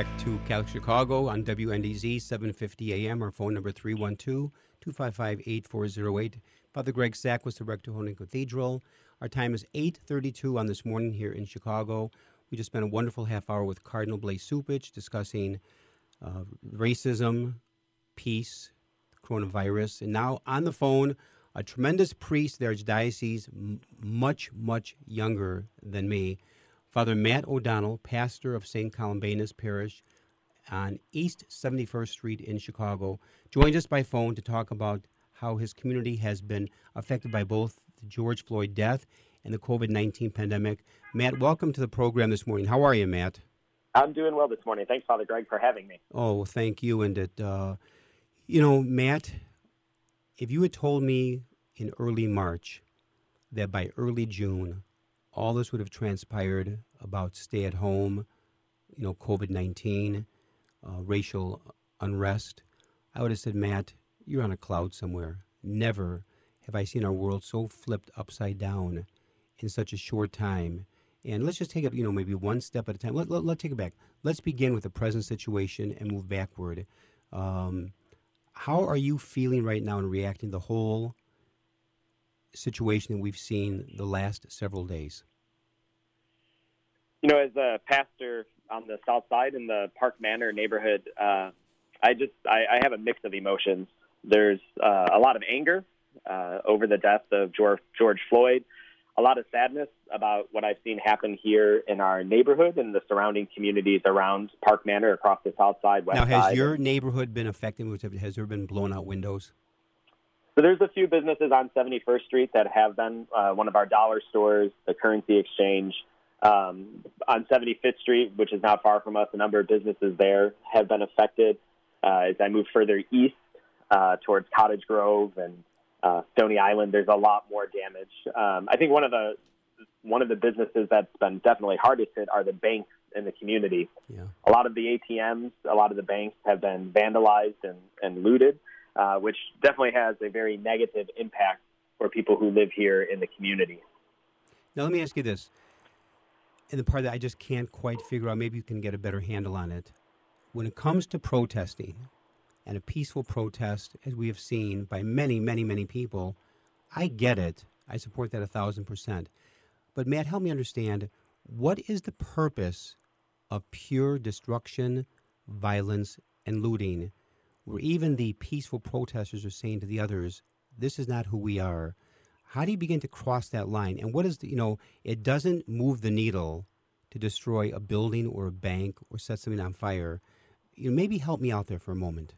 Back to Cal Chicago on WNDZ 750 AM. Our phone number 312-255-8408. Father Greg Sakowicz the rector of Holy Cathedral. Our time is 8.32 on this morning here in Chicago. We just spent a wonderful half hour with Cardinal Blase Cupich discussing uh, racism, peace, coronavirus. And now on the phone, a tremendous priest, the Archdiocese, m- much, much younger than me, Father Matt O'Donnell, pastor of St. Columbanus Parish on East 71st Street in Chicago, joins us by phone to talk about how his community has been affected by both the George Floyd death and the COVID 19 pandemic. Matt, welcome to the program this morning. How are you, Matt? I'm doing well this morning. Thanks, Father Greg, for having me. Oh, thank you. And it, uh, you know, Matt, if you had told me in early March that by early June, all this would have transpired about stay at home, you know, COVID 19, uh, racial unrest, I would have said, Matt, you're on a cloud somewhere. Never have I seen our world so flipped upside down in such a short time. And let's just take it, you know, maybe one step at a time. Let, let, let's take it back. Let's begin with the present situation and move backward. Um, how are you feeling right now and reacting to the whole situation that we've seen the last several days? You know, as a pastor on the south side in the Park Manor neighborhood, uh, I just I, I have a mix of emotions. There's uh, a lot of anger uh, over the death of George, George Floyd, a lot of sadness about what I've seen happen here in our neighborhood and the surrounding communities around Park Manor across the south side, west now, has side. your neighborhood been affected? Has there been blown out windows? So there's a few businesses on 71st Street that have been uh, one of our dollar stores, the Currency Exchange. Um, on 75th Street, which is not far from us, a number of businesses there have been affected. Uh, as I move further east uh, towards Cottage Grove and uh, Stony Island, there's a lot more damage. Um, I think one of the one of the businesses that's been definitely hardest hit are the banks in the community. Yeah. A lot of the ATMs, a lot of the banks have been vandalized and, and looted, uh, which definitely has a very negative impact for people who live here in the community. Now, let me ask you this. And the part that I just can't quite figure out, maybe you can get a better handle on it. When it comes to protesting and a peaceful protest, as we have seen by many, many, many people, I get it. I support that a thousand percent. But Matt, help me understand what is the purpose of pure destruction, violence, and looting, where even the peaceful protesters are saying to the others, this is not who we are. How do you begin to cross that line? And what is the, you know, it doesn't move the needle to destroy a building or a bank or set something on fire. You know, maybe help me out there for a moment.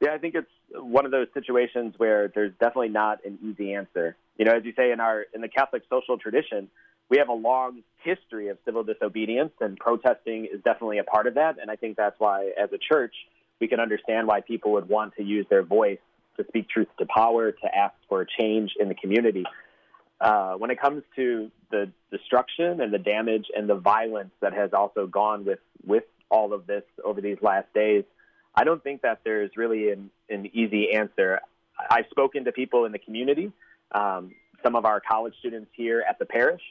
Yeah, I think it's one of those situations where there's definitely not an easy answer. You know, as you say in our in the Catholic social tradition, we have a long history of civil disobedience, and protesting is definitely a part of that. And I think that's why, as a church, we can understand why people would want to use their voice to speak truth to power, to ask for a change in the community. Uh, when it comes to the destruction and the damage and the violence that has also gone with, with all of this over these last days, I don't think that there's really an, an easy answer. I've spoken to people in the community, um, some of our college students here at the parish,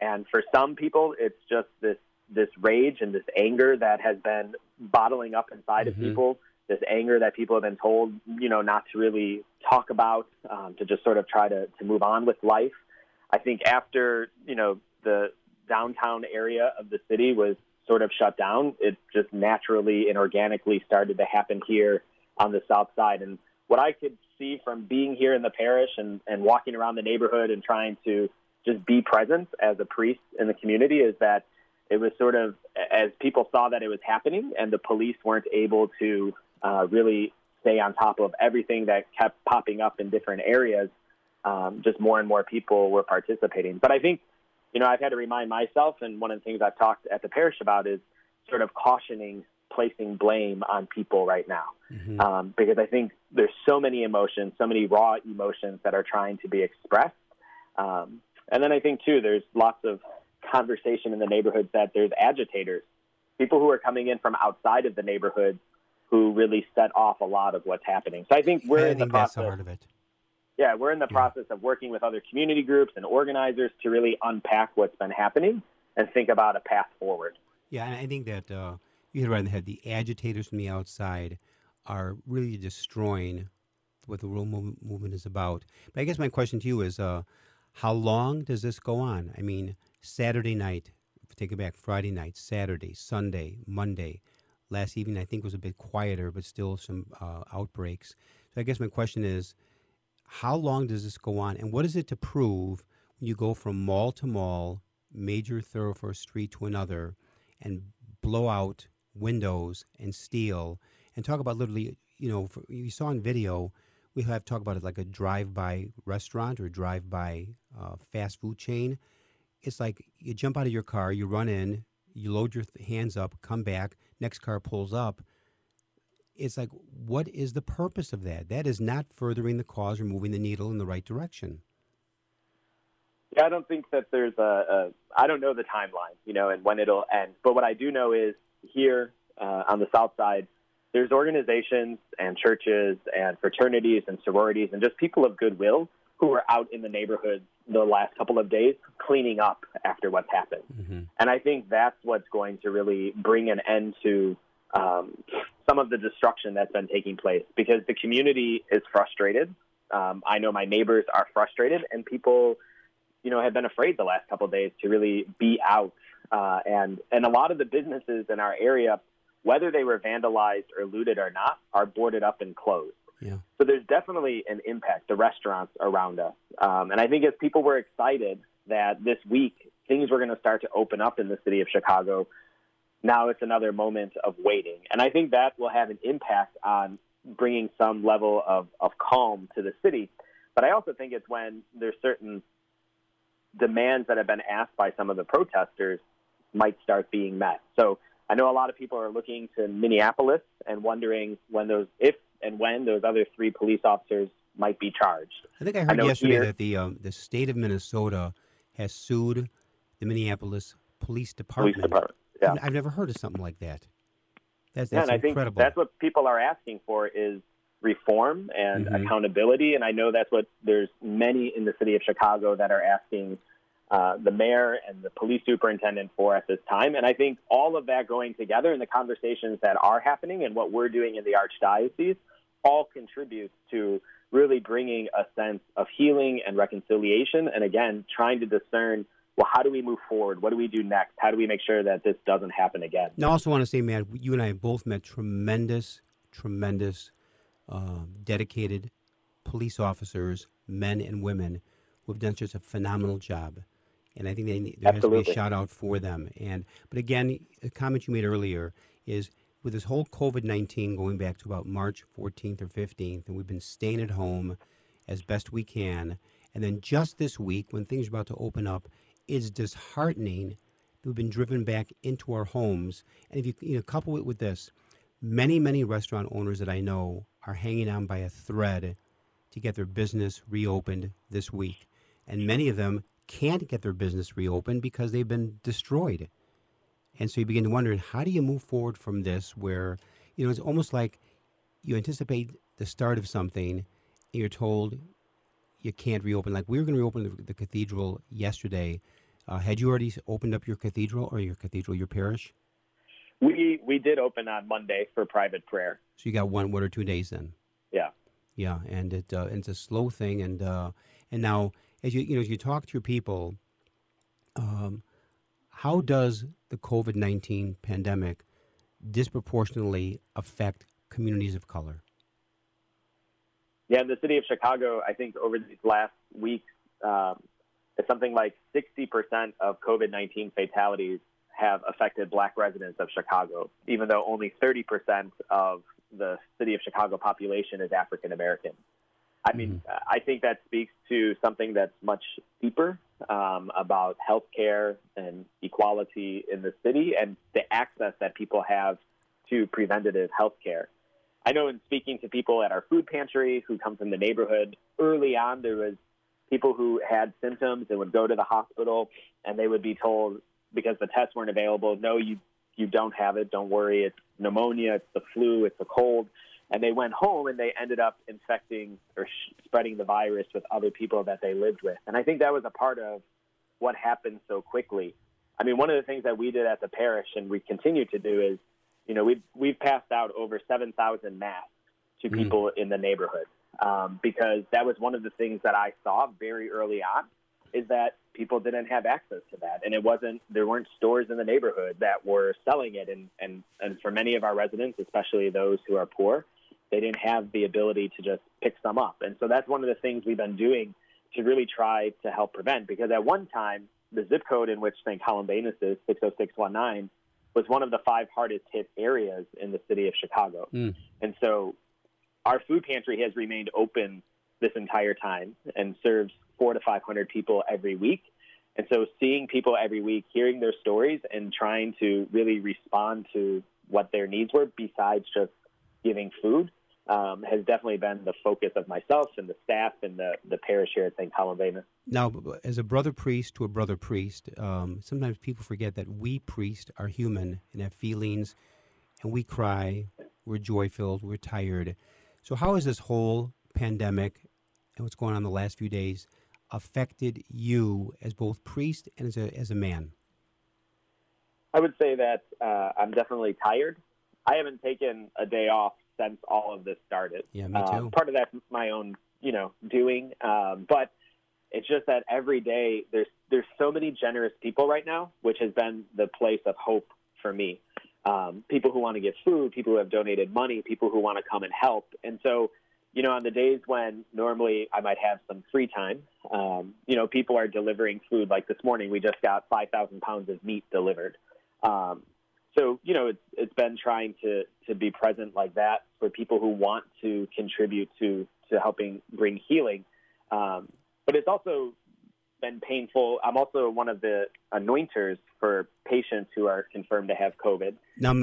and for some people, it's just this this rage and this anger that has been bottling up inside Mhm. of people this anger that people have been told, you know, not to really talk about, um, to just sort of try to, to move on with life. I think after, you know, the downtown area of the city was sort of shut down, it just naturally and organically started to happen here on the south side. And what I could see from being here in the parish and, and walking around the neighborhood and trying to just be present as a priest in the community is that it was sort of as people saw that it was happening and the police weren't able to uh, really stay on top of everything that kept popping up in different areas. Um, just more and more people were participating. But I think, you know, I've had to remind myself, and one of the things I've talked at the parish about is sort of cautioning placing blame on people right now. Mm-hmm. Um, because I think there's so many emotions, so many raw emotions that are trying to be expressed. Um, and then I think, too, there's lots of conversation in the neighborhoods that there's agitators, people who are coming in from outside of the neighborhoods who really set off a lot of what's happening. So I think we're I in the process. That's the heart of it. Yeah, we're in the Yeah. process of working with other community groups and organizers to really unpack what's been happening and think about a path forward. Yeah, and I think that uh, you hit it right on the head. The agitators from the outside are really destroying what the world movement is about. But I guess my question to you is, uh, how long does this go on? I mean, Saturday night, take it back, Friday night, Saturday, Sunday, Monday. Last evening, I think was a bit quieter, but still some uh, outbreaks. So I guess my question is, how long does this go on, and what is it to prove when you go from mall to mall, major thoroughfare street to another, and blow out windows and steal, and talk about literally, you know, for, you saw in video, we have talk about it like a drive-by restaurant or drive-by uh, fast food chain. It's like you jump out of your car, you run in, you load your th- hands up, come back, next car pulls up. It's like, what is the purpose of that? That is not furthering the cause or moving the needle in the right direction. Yeah, I don't think that there's a, a I don't know the timeline, you know, and when it'll end. But what I do know is here uh, on the South Side, there's organizations and churches and fraternities and sororities and just people of goodwill who are out in the neighborhoods the last couple of days cleaning up after what's happened. Mm-hmm. And I think that's what's going to really bring an end to um, some of the destruction that's been taking place because the community is frustrated. Um, I know my neighbors are frustrated, and people, you know, have been afraid the last couple of days to really be out. Uh, and and a lot of the businesses in our area, whether they were vandalized or looted or not, are boarded up and closed. Yeah. So there's definitely an impact. The restaurants around us, um, and I think as people were excited that this week things were going to start to open up in the city of Chicago, now it's another moment of waiting, and I think that will have an impact on bringing some level of, of calm to the city. But I also think it's when there's certain demands that have been asked by some of the protesters might start being met. So I know a lot of people are looking to Minneapolis and wondering when those, if and when those other three police officers might be charged. I think I heard know yesterday here- that the um, the state of Minnesota has sued the Minneapolis Police Department. Police department. Yeah. I've, I've never heard of something like that. That's, Yeah, that's and I think that's what people are asking for is reform and Mhm. accountability. And I know that's what there's many in the city of Chicago that are asking uh, the mayor and the police superintendent for at this time. And I think all of that going together and the conversations that are happening and what we're doing in the archdiocese all contributes to really bringing a sense of healing and reconciliation. And again, trying to discern well, how do we move forward? What do we do next? How do we make sure that this doesn't happen again? I also want to say, man, you and I both met tremendous, tremendous, uh, dedicated police officers, men and women, who have done such a phenomenal job. And I think they, need- there has to be a shout out for them. And but again, a comment you made earlier is with this whole COVID nineteen going back to about March fourteenth or fifteenth, and we've been staying at home as best we can. And then just this week, when things are about to open up, it's disheartening that we've been driven back into our homes. And if you, you know, couple it with this, many, many restaurant owners that I know are hanging on by a thread to get their business reopened this week. And many of them can't get their business reopened because they've been destroyed. And so you begin to wonder, how do you move forward from this where, you know, it's almost like you anticipate the start of something and you're told you can't reopen. Like we were going to reopen the, the cathedral yesterday. Uh, had you already opened up your cathedral or your cathedral, your parish? We we did open on Monday for private prayer. So you got one, one or two days then. Yeah. Yeah, and it uh, it's a slow thing, and uh, and now as you you know as you talk to your people, um, how does the COVID nineteen pandemic disproportionately affect communities of color? Yeah, in the city of Chicago, I think over these last weeks, um, something like 60% of COVID 19 fatalities have affected black residents of Chicago, even though only 30% of the city of Chicago population is African American. I mean, mm-hmm. I think that speaks to something that's much deeper um, about healthcare and equality in the city and the access that people have to preventative healthcare. I know in speaking to people at our food pantry who come from the neighborhood, early on there was people who had symptoms and would go to the hospital and they would be told because the tests weren't available, no, you you don't have it, don't worry, it's pneumonia, it's the flu, it's a cold. And they went home and they ended up infecting or sh- spreading the virus with other people that they lived with. And I think that was a part of what happened so quickly. I mean, one of the things that we did at the parish and we continue to do is you know, we've we've passed out over 7,000 masks to mm-hmm. people in the neighborhood um, because that was one of the things that I saw very early on is that people didn't have access to that, and it wasn't there weren't stores in the neighborhood that were selling it, and and and for many of our residents, especially those who are poor, they didn't have the ability to just pick some up, and so that's one of the things we've been doing to really try to help prevent because at one time the zip code in which St. Columbanus is 60619 was one of the five hardest hit areas in the city of Chicago. Mm. And so our food pantry has remained open this entire time and serves four to 500 people every week. And so seeing people every week, hearing their stories, and trying to really respond to what their needs were besides just giving food um, has definitely been the focus of myself and the staff and the, the parish here at St. Columbanus. Now, as a brother priest to a brother priest, um, sometimes people forget that we priests are human and have feelings, and we cry, we're joy filled, we're tired. So, how has this whole pandemic and what's going on the last few days affected you as both priest and as a, as a man? I would say that uh, I'm definitely tired. I haven't taken a day off since all of this started. Yeah, me too. Um, part of that's my own, you know, doing. Um, but it's just that every day there's there's so many generous people right now, which has been the place of hope for me. Um, people who want to give food, people who have donated money, people who want to come and help. And so, you know, on the days when normally I might have some free time, um, you know, people are delivering food. Like this morning, we just got 5,000 pounds of meat delivered. Um, so you know it's it's been trying to to be present like that for people who want to contribute to to helping bring healing um, but it's also been painful i'm also one of the anointers for patients who are confirmed to have covid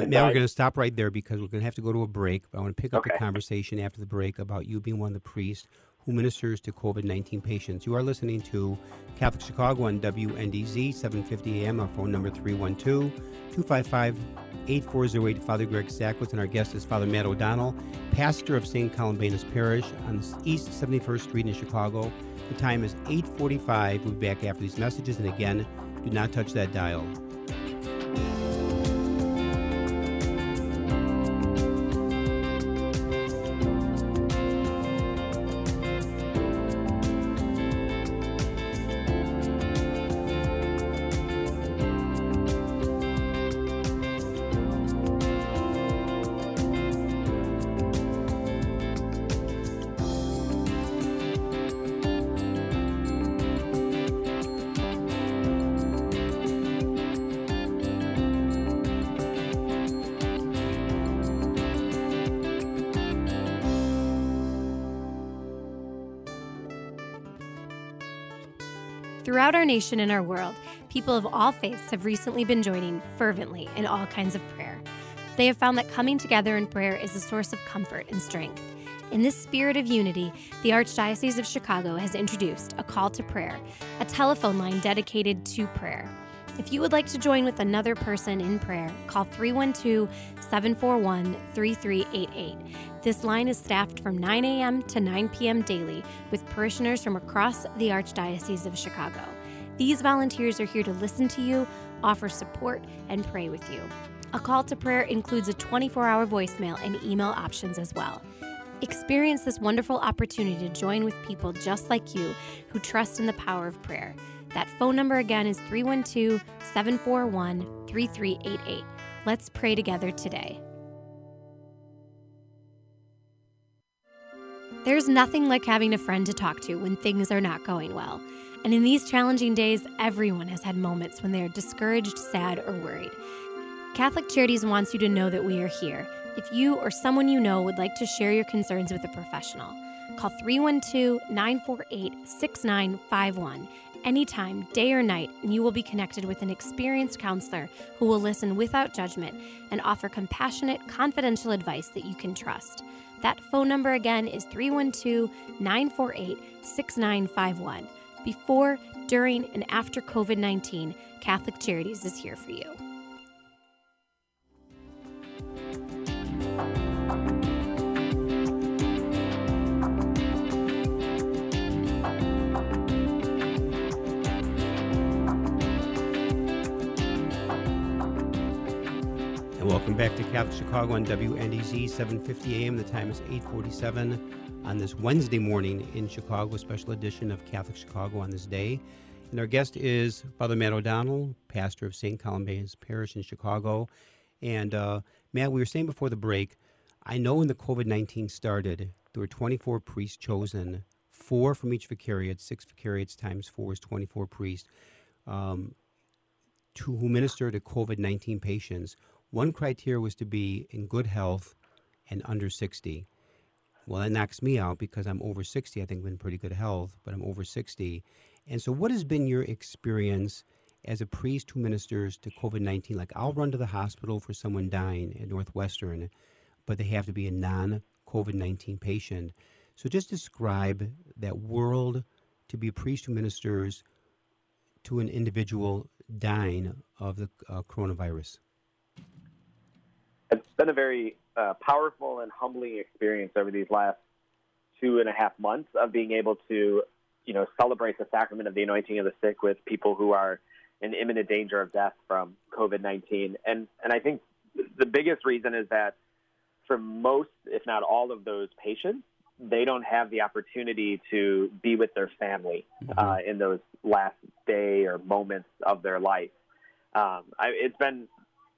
now, we're going to stop right there because we're going to have to go to a break But i want to pick up okay. the conversation after the break about you being one of the priests who ministers to COVID 19 patients. You are listening to Catholic Chicago on WNDZ, 750 AM. Our phone number 312 255 8408. Father Greg Sakowicz, and our guest is Father Matt O'Donnell, pastor of St. Columbanus Parish on East 71st Street in Chicago. The time is 845. We'll be back after these messages. And again, do not touch that dial. Nation and our world, people of all faiths have recently been joining fervently in all kinds of prayer. They have found that coming together in prayer is a source of comfort and strength. In this spirit of unity, the Archdiocese of Chicago has introduced a call to prayer, a telephone line dedicated to prayer. If you would like to join with another person in prayer, call 312 741 3388. This line is staffed from 9 a.m. to 9 p.m. daily with parishioners from across the Archdiocese of Chicago. These volunteers are here to listen to you, offer support, and pray with you. A call to prayer includes a 24 hour voicemail and email options as well. Experience this wonderful opportunity to join with people just like you who trust in the power of prayer. That phone number again is 312 741 3388. Let's pray together today. There's nothing like having a friend to talk to when things are not going well. And in these challenging days, everyone has had moments when they are discouraged, sad, or worried. Catholic Charities wants you to know that we are here. If you or someone you know would like to share your concerns with a professional, call 312 948 6951 anytime, day or night, and you will be connected with an experienced counselor who will listen without judgment and offer compassionate, confidential advice that you can trust. That phone number again is 312 948 6951. Before, during, and after COVID 19, Catholic Charities is here for you. Welcome back to Catholic Chicago on WNDZ 750 AM. The time is 847 on this Wednesday morning in Chicago, a special edition of Catholic Chicago on this day. And our guest is Father Matt O'Donnell, pastor of St. Columbanus Parish in Chicago. And uh, Matt, we were saying before the break, I know when the COVID 19 started, there were 24 priests chosen, four from each vicariate, six vicariates times four is 24 priests, um, to, who minister to COVID 19 patients. One criteria was to be in good health and under 60. Well, that knocks me out because I'm over 60. I think I'm in pretty good health, but I'm over 60. And so, what has been your experience as a priest who ministers to COVID 19? Like, I'll run to the hospital for someone dying at Northwestern, but they have to be a non COVID 19 patient. So, just describe that world to be a priest who ministers to an individual dying of the uh, coronavirus it's been a very uh, powerful and humbling experience over these last two and a half months of being able to, you know, celebrate the sacrament of the anointing of the sick with people who are in imminent danger of death from COVID nineteen. And and I think the biggest reason is that for most, if not all, of those patients, they don't have the opportunity to be with their family mm-hmm. uh, in those last day or moments of their life. Um, I, it's been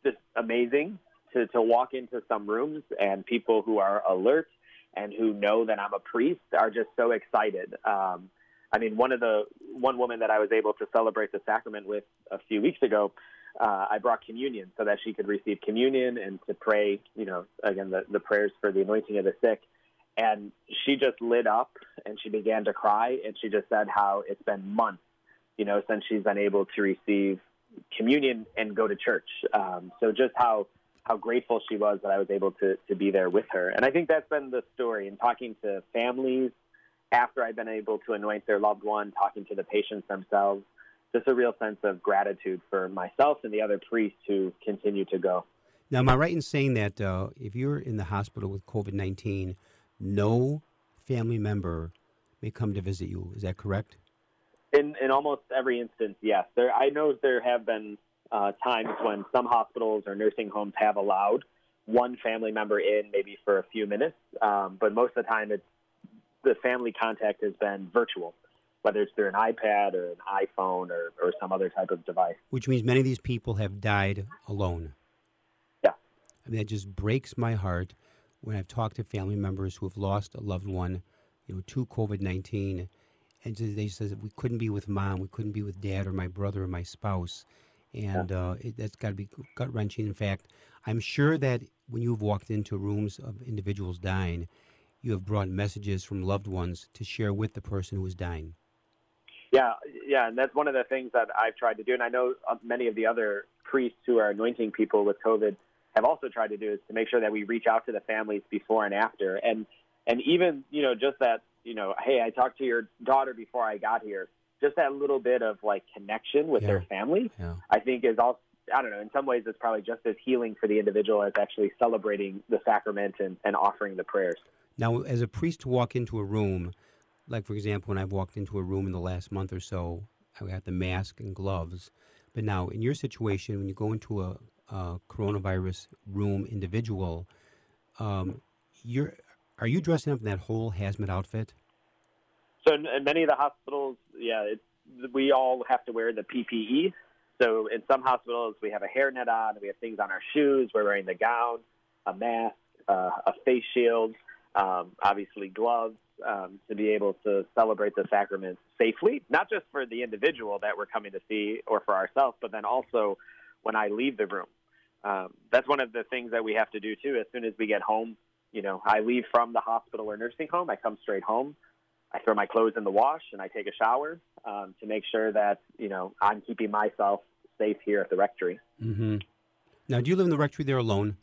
just amazing to, to walk into some rooms and people who are alert and who know that I'm a priest are just so excited. Um, I mean, one of the one woman that I was able to celebrate the sacrament with a few weeks ago, uh, I brought communion so that she could receive communion and to pray, you know, again the, the prayers for the anointing of the sick. And she just lit up and she began to cry and she just said how it's been months, you know, since she's been able to receive communion and go to church. Um, so just how how grateful she was that I was able to, to be there with her. And I think that's been the story in talking to families after I've been able to anoint their loved one, talking to the patients themselves, just a real sense of gratitude for myself and the other priests who continue to go. Now, am I right in saying that uh, if you're in the hospital with COVID 19, no family member may come to visit you? Is that correct? In, in almost every instance, yes. There, I know there have been uh, times when some hospitals or nursing homes have allowed one family member in maybe for a few minutes, um, but most of the time it's the family contact has been virtual, whether it's through an iPad or an iPhone or, or some other type of device. Which means many of these people have died alone. Yeah. I mean, that just breaks my heart when I've talked to family members who have lost a loved one, you know, to COVID 19. And they says we couldn't be with mom, we couldn't be with dad or my brother or my spouse and uh, it, that's got to be gut wrenching. In fact, I'm sure that when you've walked into rooms of individuals dying, you have brought messages from loved ones to share with the person who is dying. Yeah, yeah, and that's one of the things that I've tried to do, and I know uh, many of the other priests who are anointing people with COVID have also tried to do is to make sure that we reach out to the families before and after, and and even you know just that you know, hey, I talked to your daughter before I got here just that little bit of like connection with yeah. their family, yeah. I think is also I don't know. In some ways, it's probably just as healing for the individual as actually celebrating the sacrament and, and offering the prayers. Now, as a priest to walk into a room, like for example, when I've walked into a room in the last month or so, I got the mask and gloves. But now, in your situation, when you go into a, a coronavirus room individual, um, you're are you dressing up in that whole hazmat outfit? So in, in many of the hospitals, yeah, it's, we all have to wear the PPE. So in some hospitals, we have a hairnet on, we have things on our shoes, we're wearing the gown, a mask, uh, a face shield, um, obviously gloves, um, to be able to celebrate the sacrament safely, not just for the individual that we're coming to see or for ourselves, but then also when I leave the room. Um, that's one of the things that we have to do too. As soon as we get home, you know, I leave from the hospital or nursing home, I come straight home. I throw my clothes in the wash and I take a shower um, to make sure that you know I'm keeping myself safe here at the rectory. Mm-hmm. Now, do you live in the rectory there alone?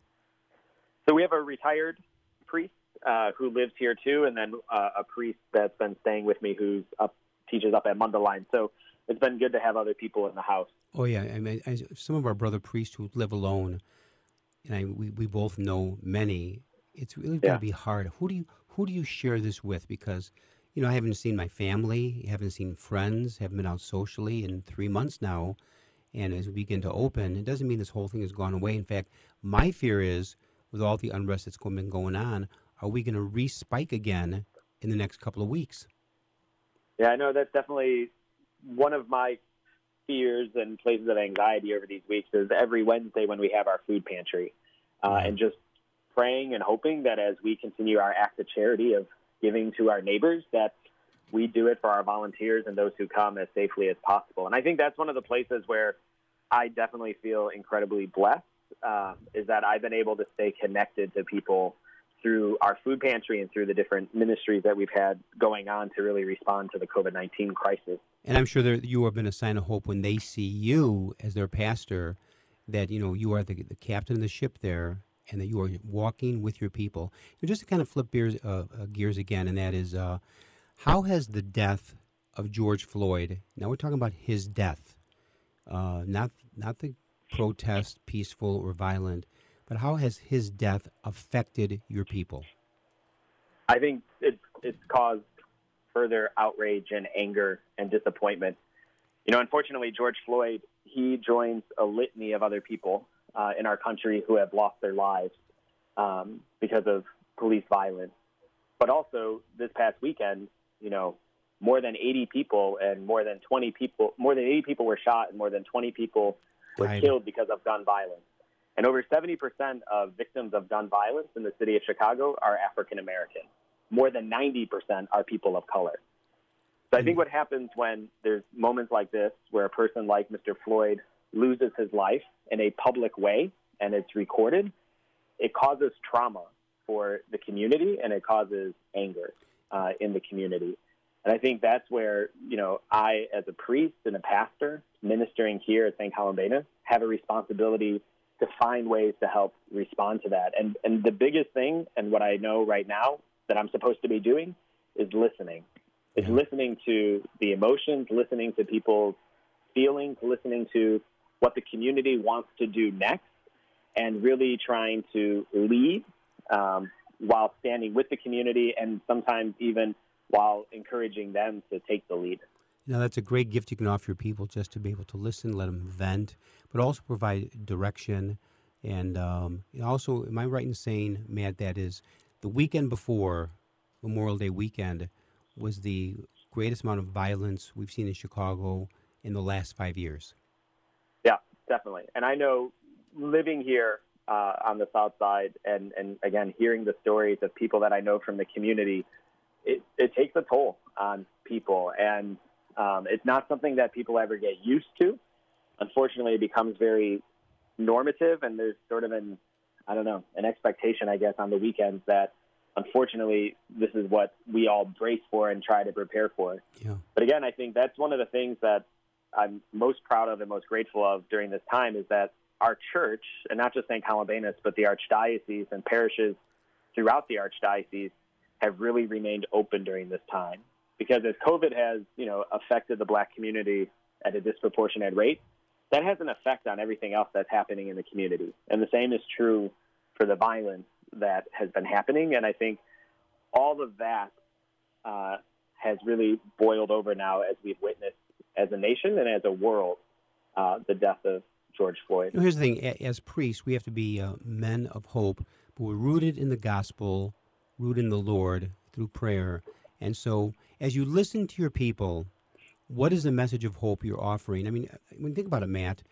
So we have a retired priest uh, who lives here too, and then uh, a priest that's been staying with me who's up teaches up at Mundelein. So it's been good to have other people in the house. Oh yeah, I mean, I, some of our brother priests who live alone, and I, we we both know many. It's really got to be hard. Who do you who do you share this with? Because you know, I haven't seen my family, haven't seen friends, haven't been out socially in three months now. And as we begin to open, it doesn't mean this whole thing has gone away. In fact, my fear is with all the unrest that's been going on, are we going to respike again in the next couple of weeks? Yeah, I know that's definitely one of my fears and places of anxiety over these weeks is every Wednesday when we have our food pantry, uh, and just praying and hoping that as we continue our act of charity of giving to our neighbors, that we do it for our volunteers and those who come as safely as possible. And I think that's one of the places where I definitely feel incredibly blessed uh, is that I've been able to stay connected to people through our food pantry and through the different ministries that we've had going on to really respond to the COVID 19 crisis. And I'm sure that you have been a sign of hope when they see you as their pastor, that, you know, you are the, the captain of the ship there and that you are walking with your people. And just to kind of flip gears, uh, uh, gears again, and that is uh, how has the death of George Floyd, now we're talking about his death, uh, not, not the protest, peaceful or violent, but how has his death affected your people? I think it's it's caused further outrage and anger and disappointment. You know, unfortunately, George Floyd he joins a litany of other people uh, in our country who have lost their lives um, because of police violence. But also, this past weekend, you know, more than 80 people and more than 20 people, more than 80 people were shot and more than 20 people were right. killed because of gun violence. And over 70% of victims of gun violence in the city of Chicago are African American. More than 90% are people of color. So I think mm. what happens when there's moments like this where a person like Mr. Floyd loses his life in a public way and it's recorded, it causes trauma for the community and it causes anger uh, in the community. And I think that's where, you know, I, as a priest and a pastor ministering here at St. Columbanus, have a responsibility to find ways to help respond to that. And, and the biggest thing, and what I know right now that I'm supposed to be doing, is listening. Is listening to the emotions, listening to people's feelings, listening to what the community wants to do next, and really trying to lead um, while standing with the community and sometimes even while encouraging them to take the lead. Now, that's a great gift you can offer your people just to be able to listen, let them vent, but also provide direction. And um, also, am I right in saying, Matt, that is the weekend before Memorial Day weekend was the greatest amount of violence we've seen in Chicago in the last five years? Definitely. And I know living here uh, on the South Side and, and again, hearing the stories of people that I know from the community, it, it takes a toll on people. And um, it's not something that people ever get used to. Unfortunately, it becomes very normative, and there's sort of an, I don't know, an expectation, I guess, on the weekends that unfortunately this is what we all brace for and try to prepare for. Yeah. But again, I think that's one of the things that I'm most proud of and most grateful of during this time is that our church, and not just St. Columbanus, but the archdiocese and parishes throughout the archdiocese, have really remained open during this time because as COVID has, you know, affected the black community at a disproportionate rate, that has an effect on everything else that's happening in the community. And the same is true for the violence that has been happening. And I think all of that uh, has really boiled over now as we've witnessed as a nation and as a world uh, the death of George Floyd. Here's the thing as priests, we have to be uh, men of hope, but we're rooted in the gospel, rooted in the Lord through prayer. And so, as you listen to your people, what is the message of hope you're offering? I mean, when you think about it, Matt,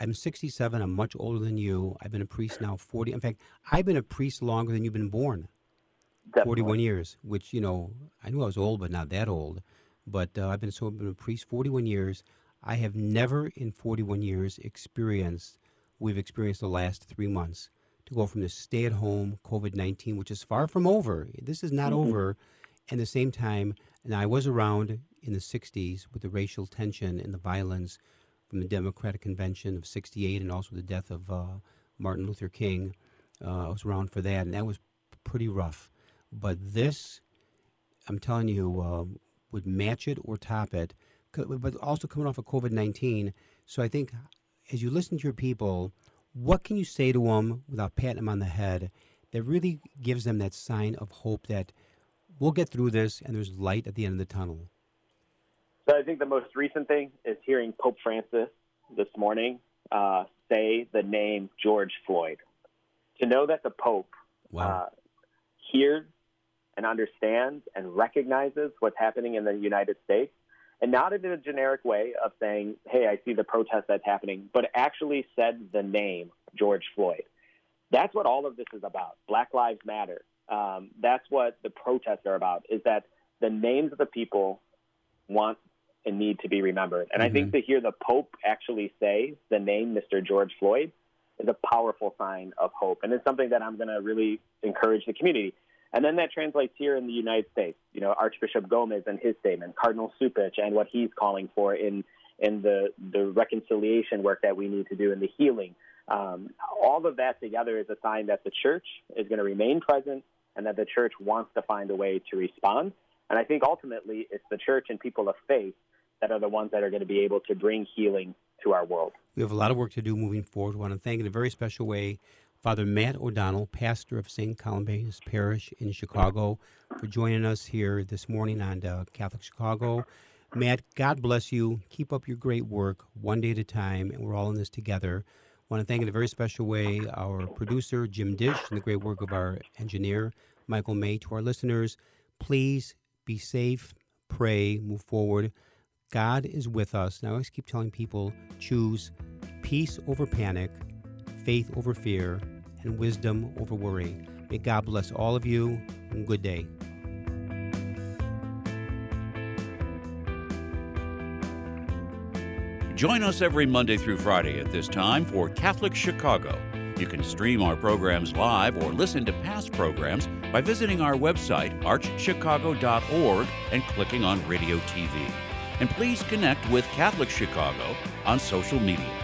I'm 67. I'm much older than you. I've been a priest now 40. In fact, I've been a priest longer than you've been born. Definitely. 41 years, which, you know, I knew I was old, but not that old. But uh, I've been a priest 41 years. I have never in 41 years experienced, we've experienced the last three months to go from this stay at home COVID 19, which is far from over. This is not Mhm. over. And at the same time, and I was around in the 60s with the racial tension and the violence from the Democratic Convention of 68 and also the death of uh, Martin Luther King. Uh, I was around for that, and that was pretty rough. But this, I'm telling you, uh, would match it or top it. But also coming off of COVID 19. So I think as you listen to your people, what can you say to them without patting them on the head that really gives them that sign of hope that we'll get through this and there's light at the end of the tunnel? So I think the most recent thing is hearing Pope Francis this morning uh, say the name George Floyd. To know that the Pope Wow. uh, hears and understands and recognizes what's happening in the United States, and not in a generic way of saying, hey, I see the protest that's happening, but actually said the name George Floyd. That's what all of this is about. Black Lives Matter. Um, that's what the protests are about, is that the names of the people want and need to be remembered. And I think to hear the Pope actually say the name Mr. George Floyd is a powerful sign of hope. And it's something that I'm going to really encourage the community. And then that translates here in the United States. You know, Archbishop Gomez and his statement, Cardinal Cupich and what he's calling for in in the the reconciliation work that we need to do in the healing. Um, all of that together is a sign that the church is going to remain present and that the church wants to find a way to respond. And I think ultimately it's the church and people of faith that are the ones that are going to be able to bring healing to our world. We have a lot of work to do moving forward. We want to thank in a very special way Father Matt O'Donnell, pastor of St. Columbanus Parish in Chicago, for joining us here this morning on uh, Catholic Chicago. Matt, God bless you. Keep up your great work one day at a time, and we're all in this together. I want to thank in a very special way our producer, Jim Dish, and the great work of our engineer, Michael May. To our listeners, please be safe, pray, move forward. God is with us. And I always keep telling people choose peace over panic, faith over fear, and wisdom over worry. May God bless all of you, and good day. Join us every Monday through Friday at this time for Catholic Chicago. You can stream our programs live or listen to past programs by visiting our website, archchicago.org, and clicking on Radio TV. And please connect with Catholic Chicago on social media.